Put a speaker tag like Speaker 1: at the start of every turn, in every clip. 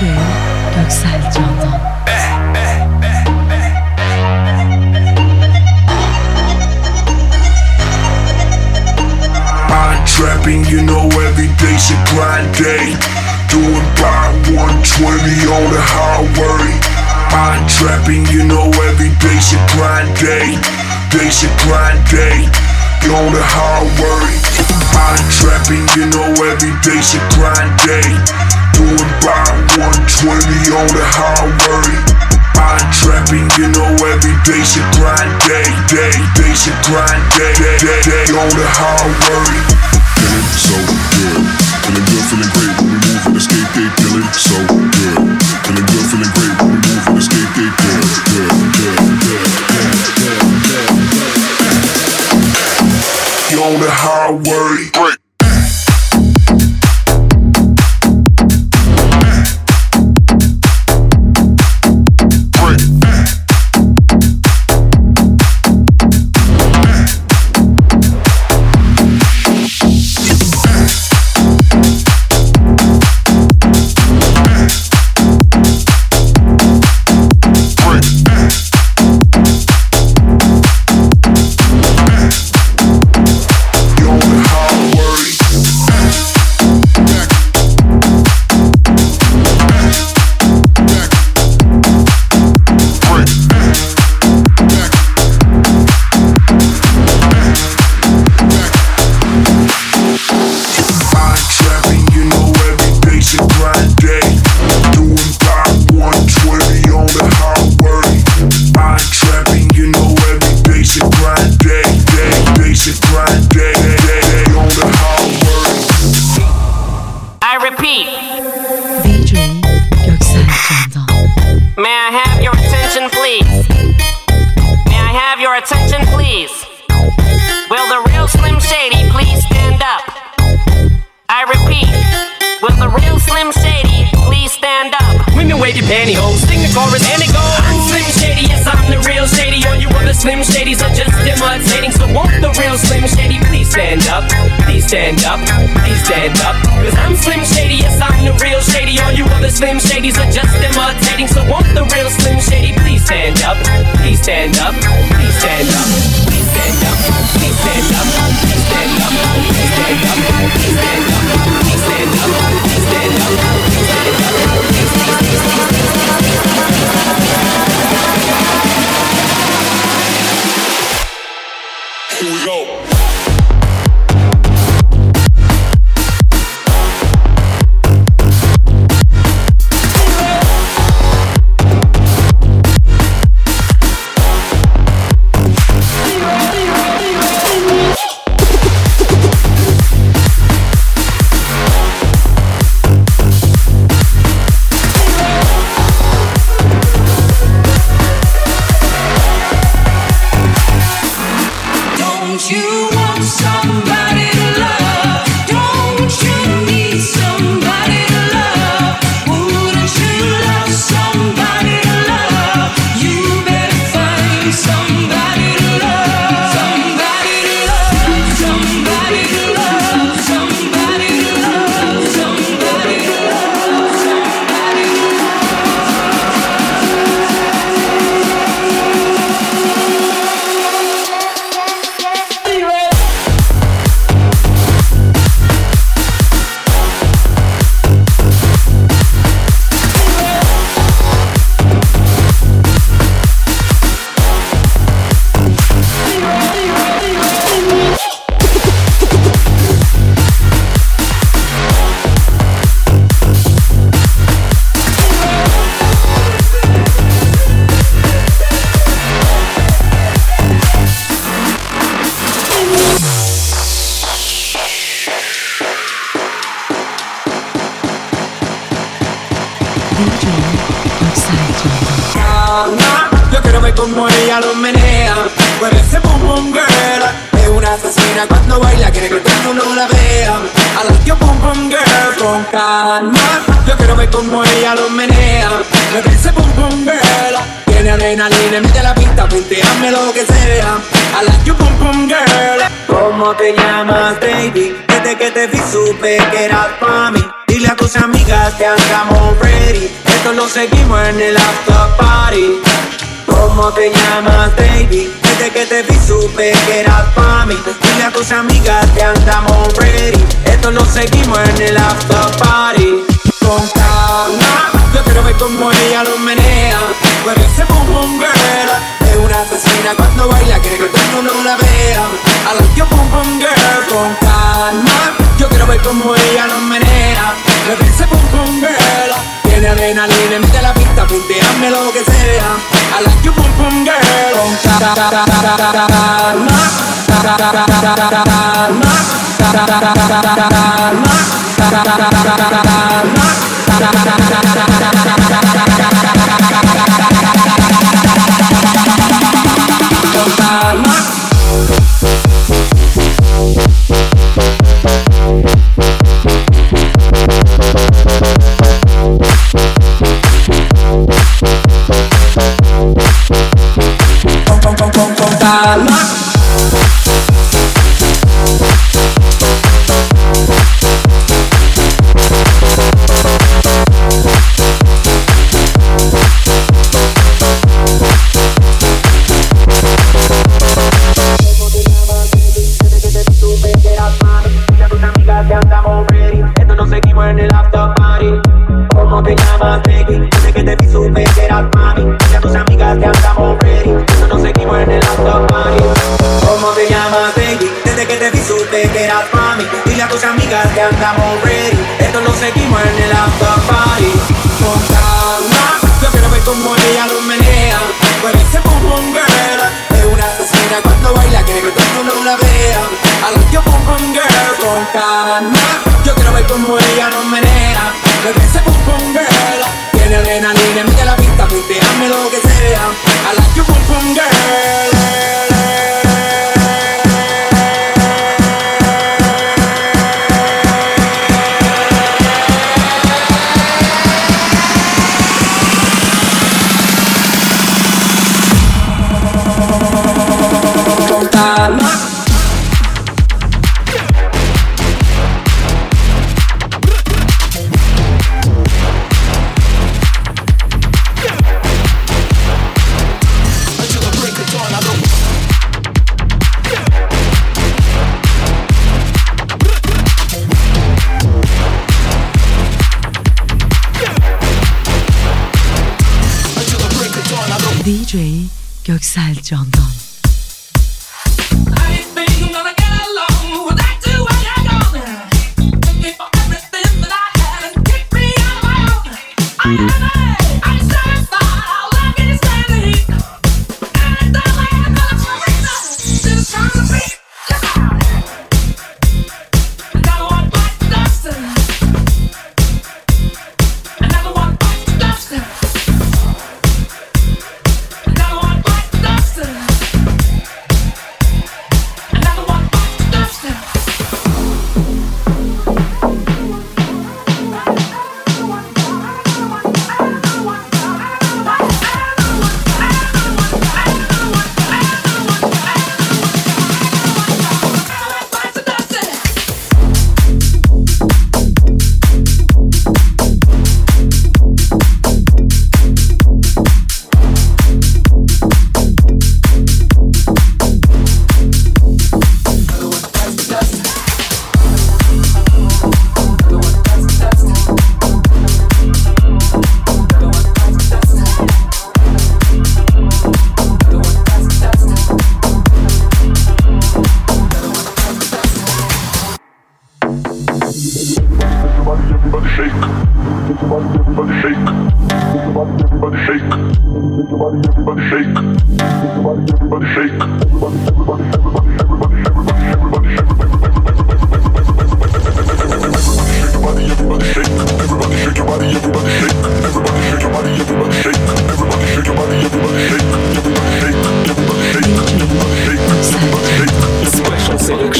Speaker 1: I'm trapping, you know every day's a grind day. Doing by 120 on the highway. I'm trapping, you know every day's a grind day. Day's a grind day on the highway. I'm trapping, you know every day's a grind day doing about 120 on the highway. I'm trapping, you know, every day should grind day, day, day should grind day, day, day, day on the highway.
Speaker 2: Feeling so good, feeling good, feeling great when we move in the skate, they feeling so good. Feeling good, feeling great when we move in the skate, they good, good, good, good, good, good, good,
Speaker 1: good. On the highway.
Speaker 2: Break.
Speaker 3: Göksel Candan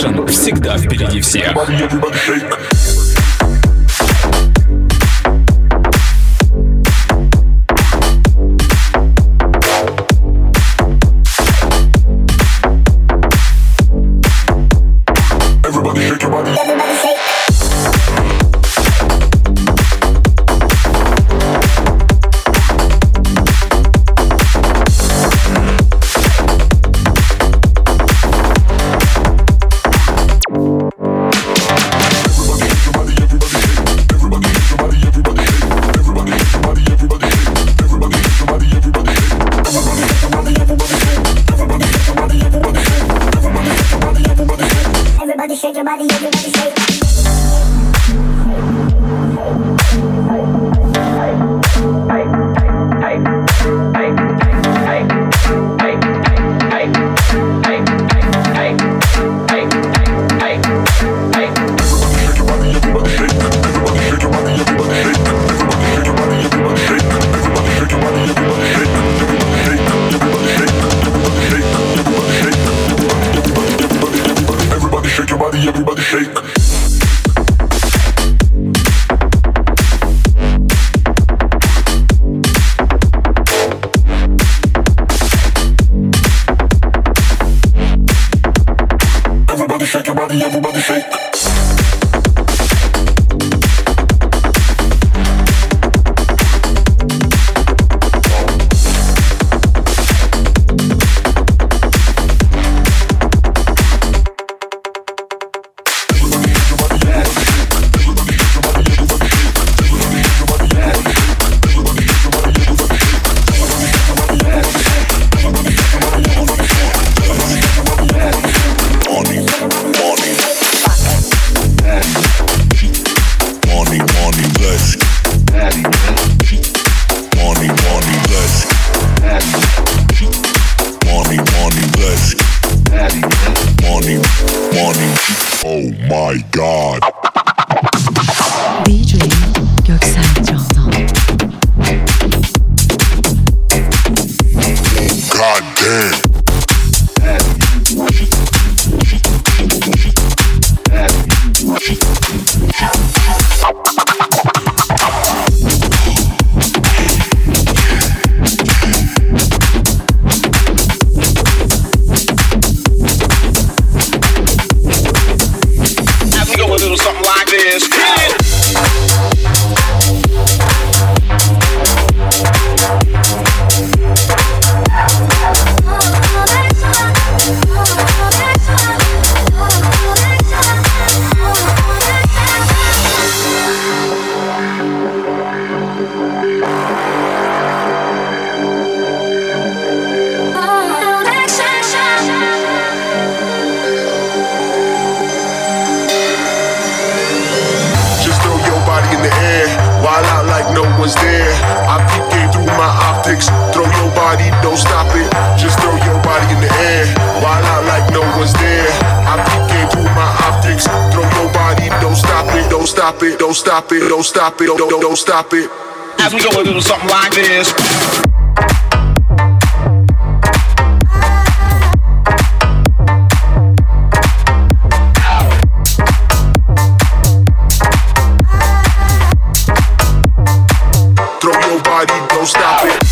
Speaker 4: Selection всегда впереди всех.
Speaker 5: Stop it, don't stop it, don't, don't, don't stop it.
Speaker 6: As we go a little something like this.
Speaker 5: Throw your body,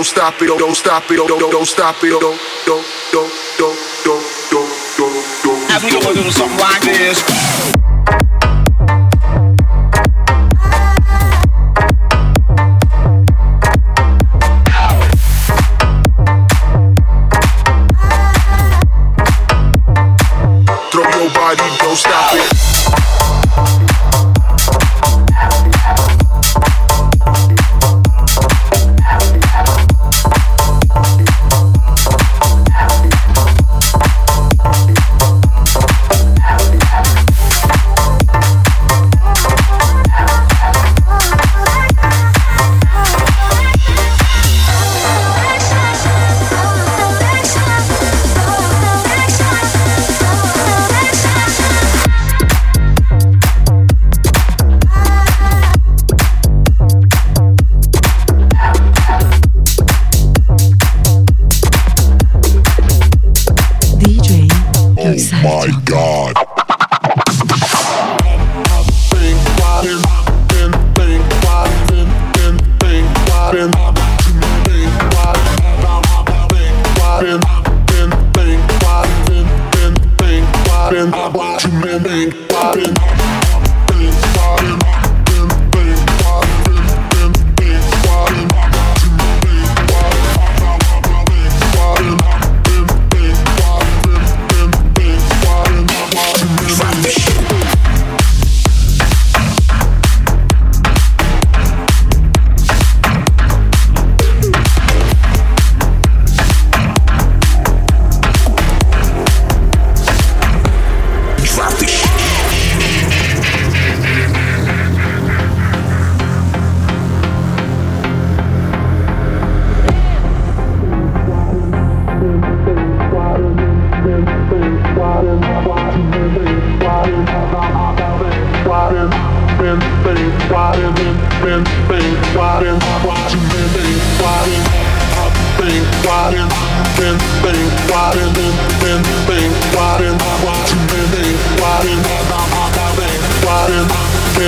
Speaker 5: don't stop it, don't stop it, don't don't stop it, don't don't don't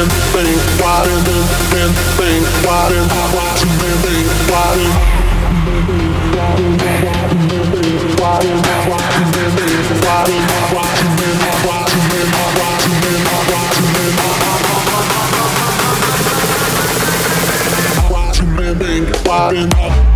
Speaker 5: been think what it
Speaker 6: been been think what it what you been
Speaker 7: think what it what
Speaker 8: you been think what it what you been what you been what you been what you been what you been what you been
Speaker 3: what you been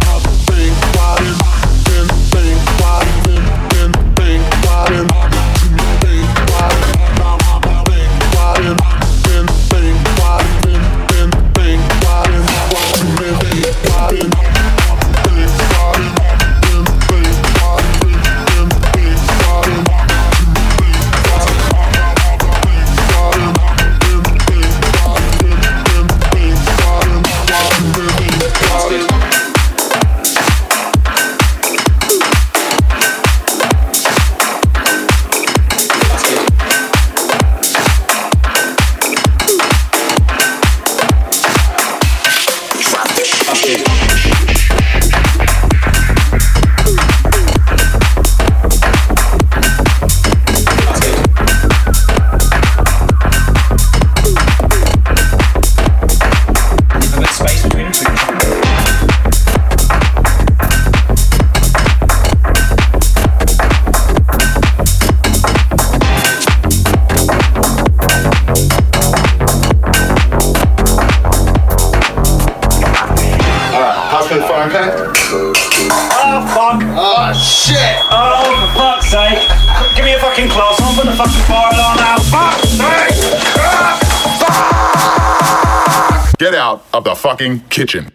Speaker 8: Get out of the fucking kitchen.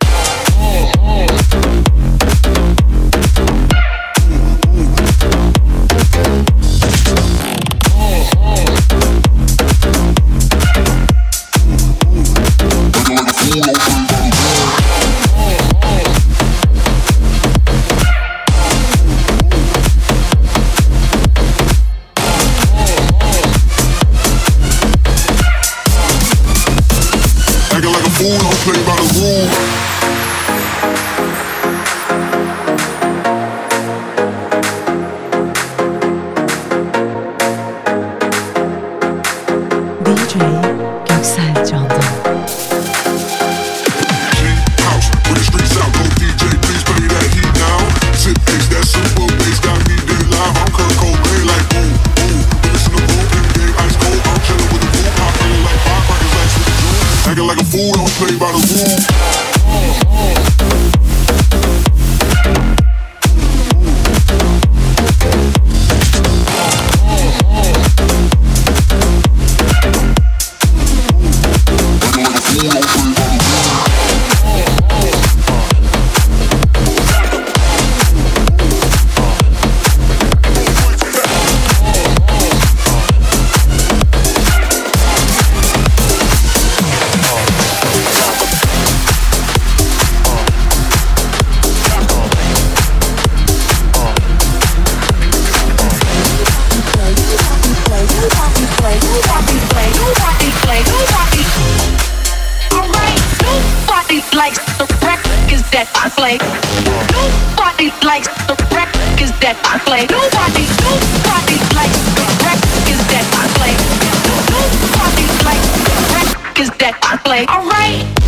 Speaker 8: That I play. Alright,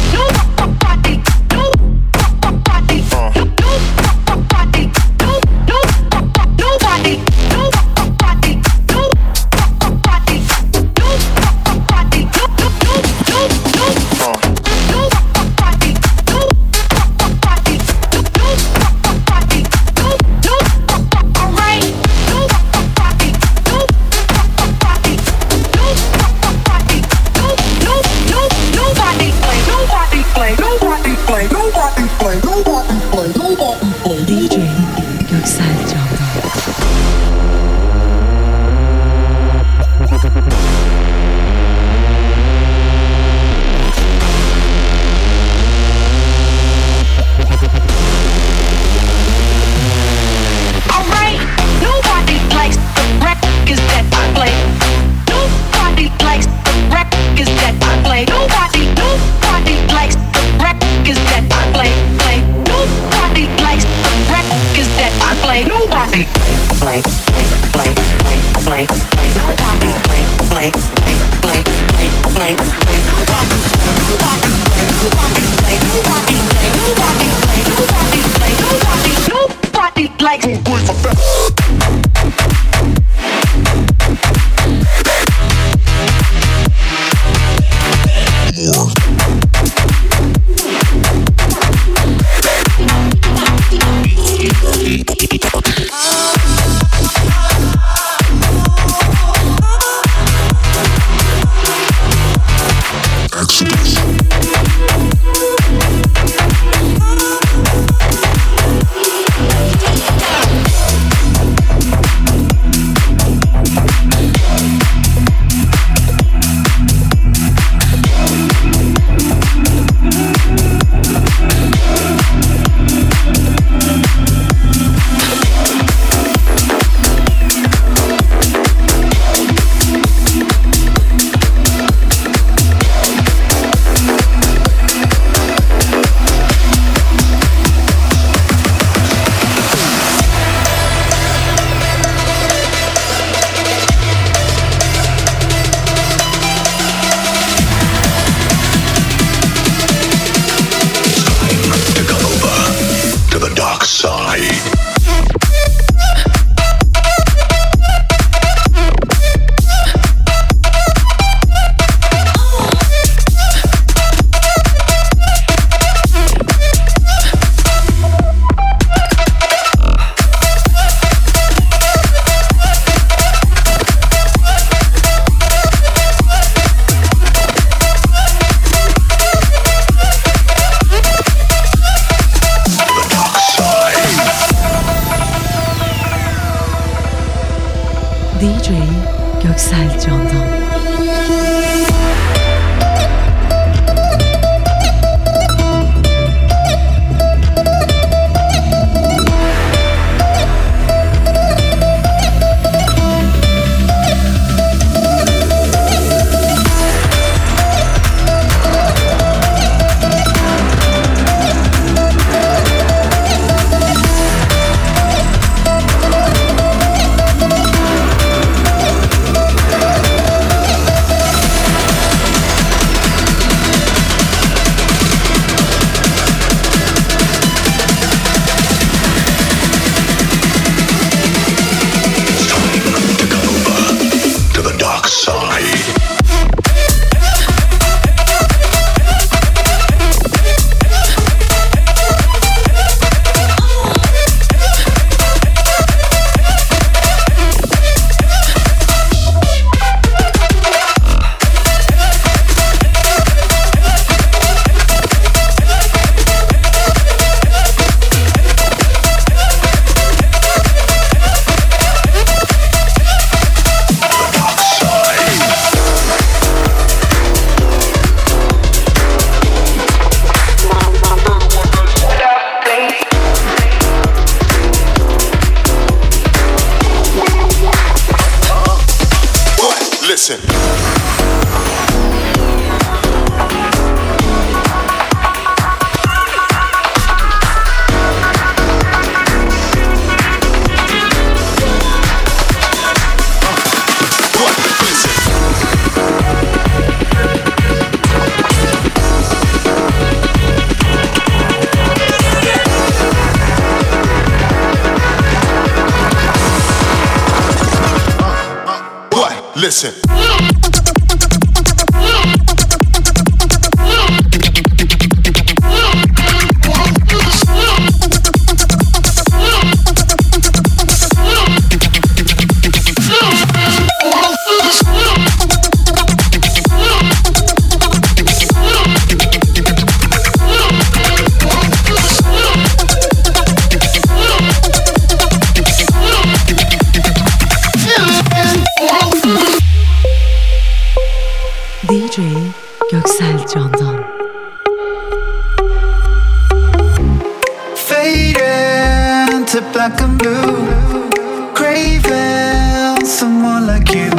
Speaker 5: to
Speaker 9: black and blue. Craving someone like you.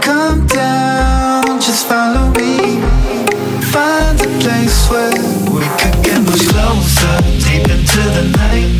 Speaker 9: Come down, just follow me. Find a place where we could get much closer, deep into the night.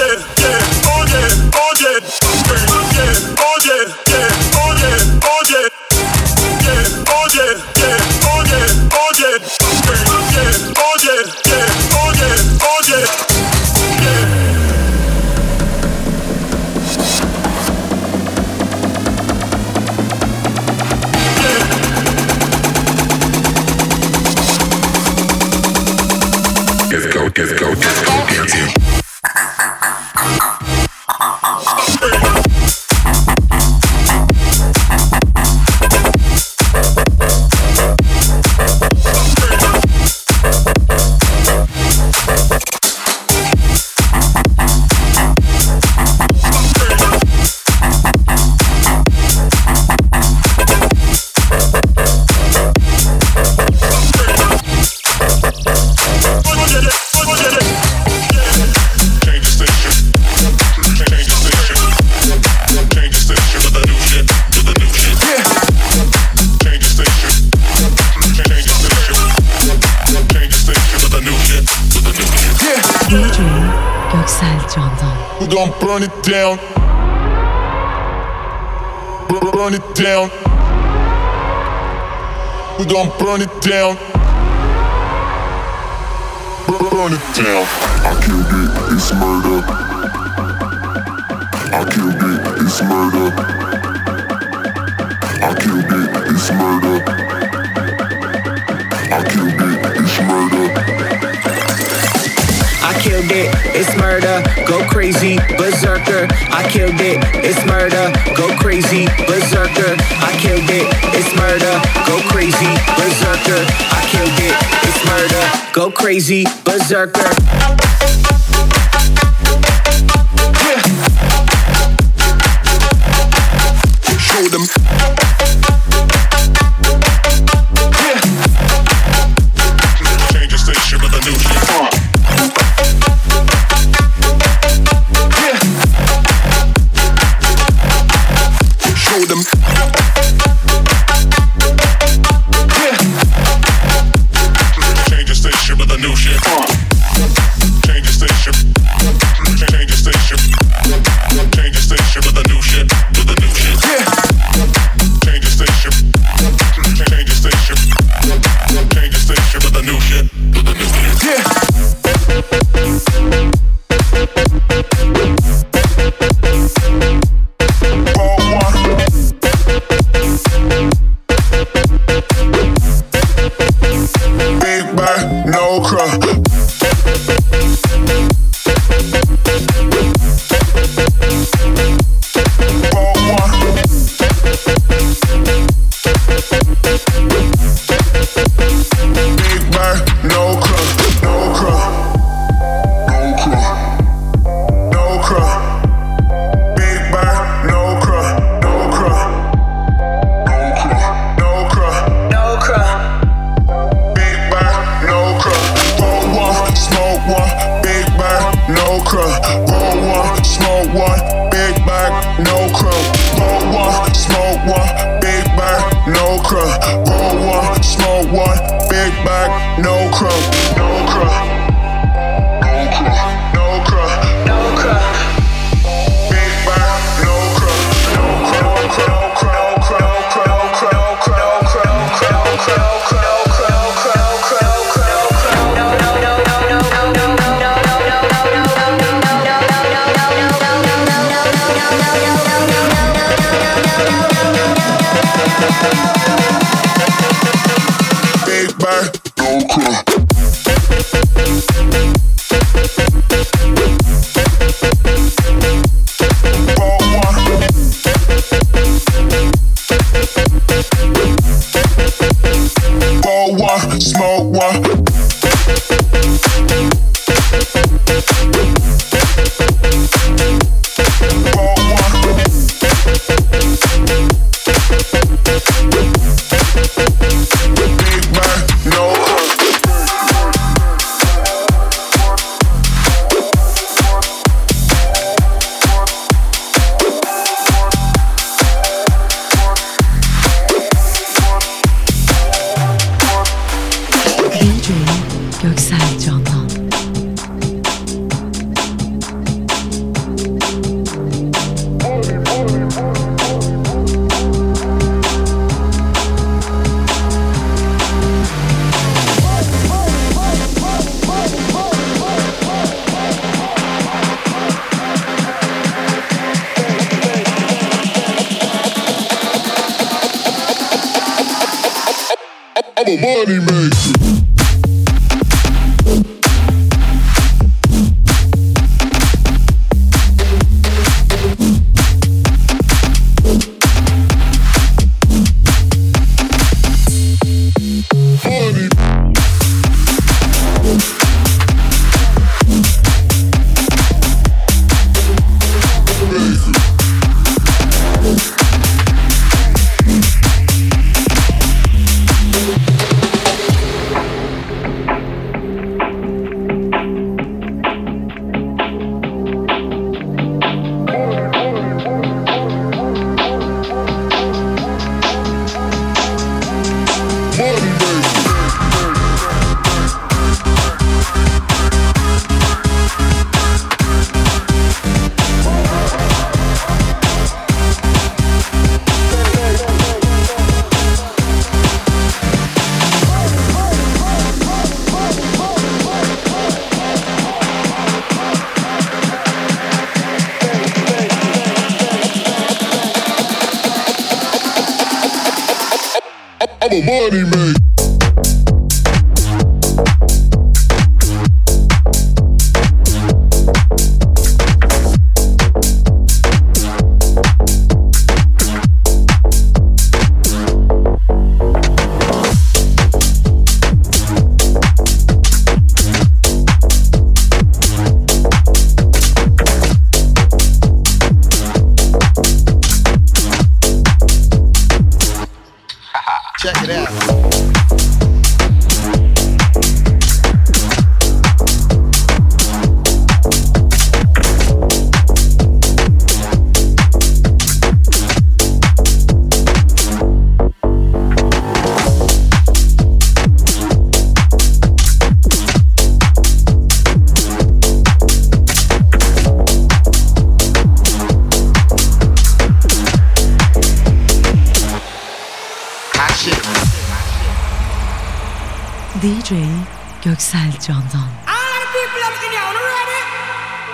Speaker 10: yeah, yeah. down. We gon' burn it down. Burn it down.
Speaker 11: I killed it, it's murder. I killed it, it's murder. I killed it, it's murder. I killed it, it's murder
Speaker 12: killed it, it's murder, go crazy, berserker. I killed it, it's murder, go crazy, berserker. I killed it, it's murder, go crazy, berserker. I killed it, it's murder, go crazy, berserker.
Speaker 10: Yeah. Show them.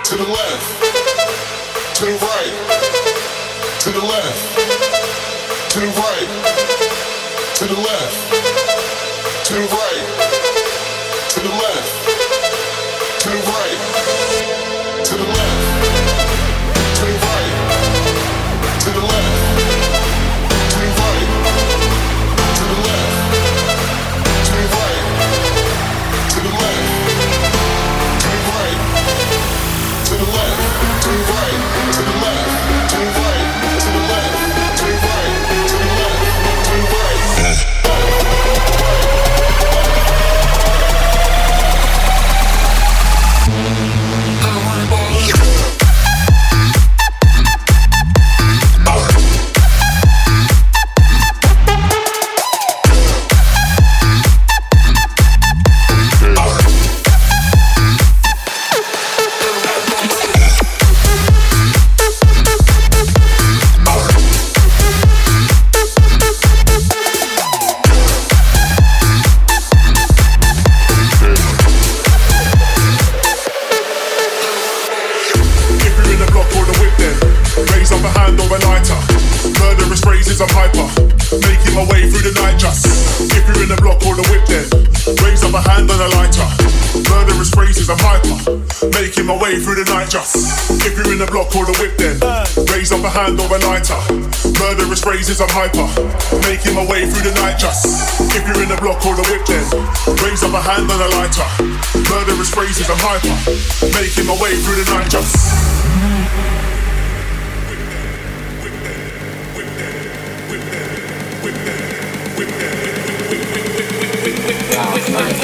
Speaker 7: To the left, to the right, to the left, to the right, to the left, to the right,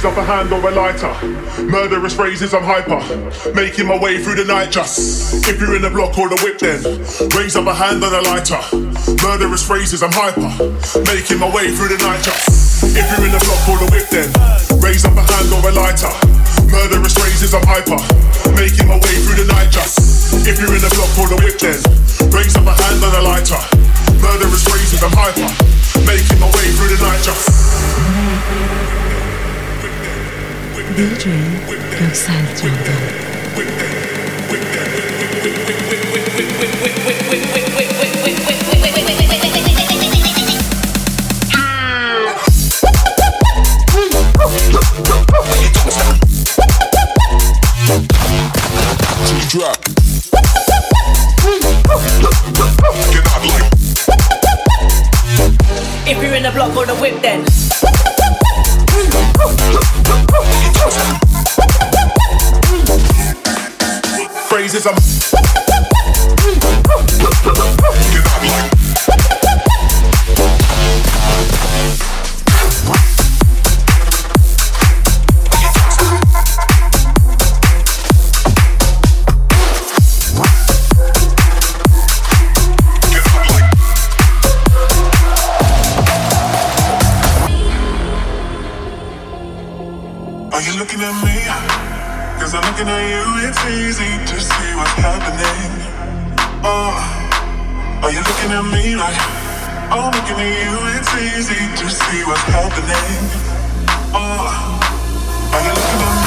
Speaker 7: Raise up a hand or a lighter. Murderous phrases I'm hyper. Making my way through the night just If you're in the block or the whip then. Raise up a hand and a lighter. Murderous phrases I'm hyper. Making my way through the night just If you're in the block or the whip then. Raise up a hand or a lighter. Murderous phrases I'm hyper. Making my way through the night just If you're in the block or the whip then. Raise up a hand and a lighter. Murderous phrases I'm hyper. Making my way through the night just
Speaker 13: If you're in the block the whip, then.
Speaker 14: Are you looking at me? Cause I'm looking at you, it's easy to see what's happening. Oh, are you looking at me like oh, I'm looking at you, it's easy to see what's happening. Oh, are you looking at me,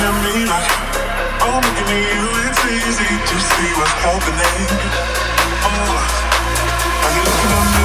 Speaker 14: looking at me like oh, looking at you. It's easy to see what's happening. Oh, are you looking at me?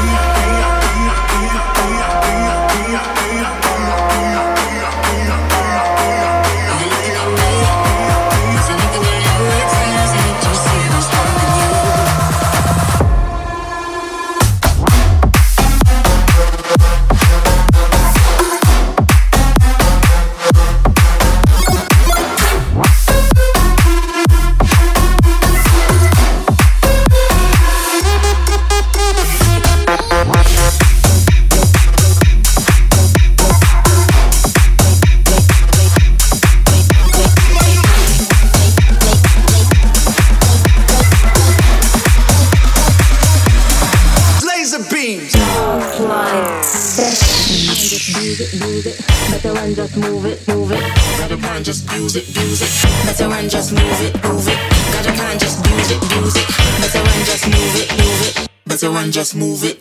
Speaker 15: let's move it.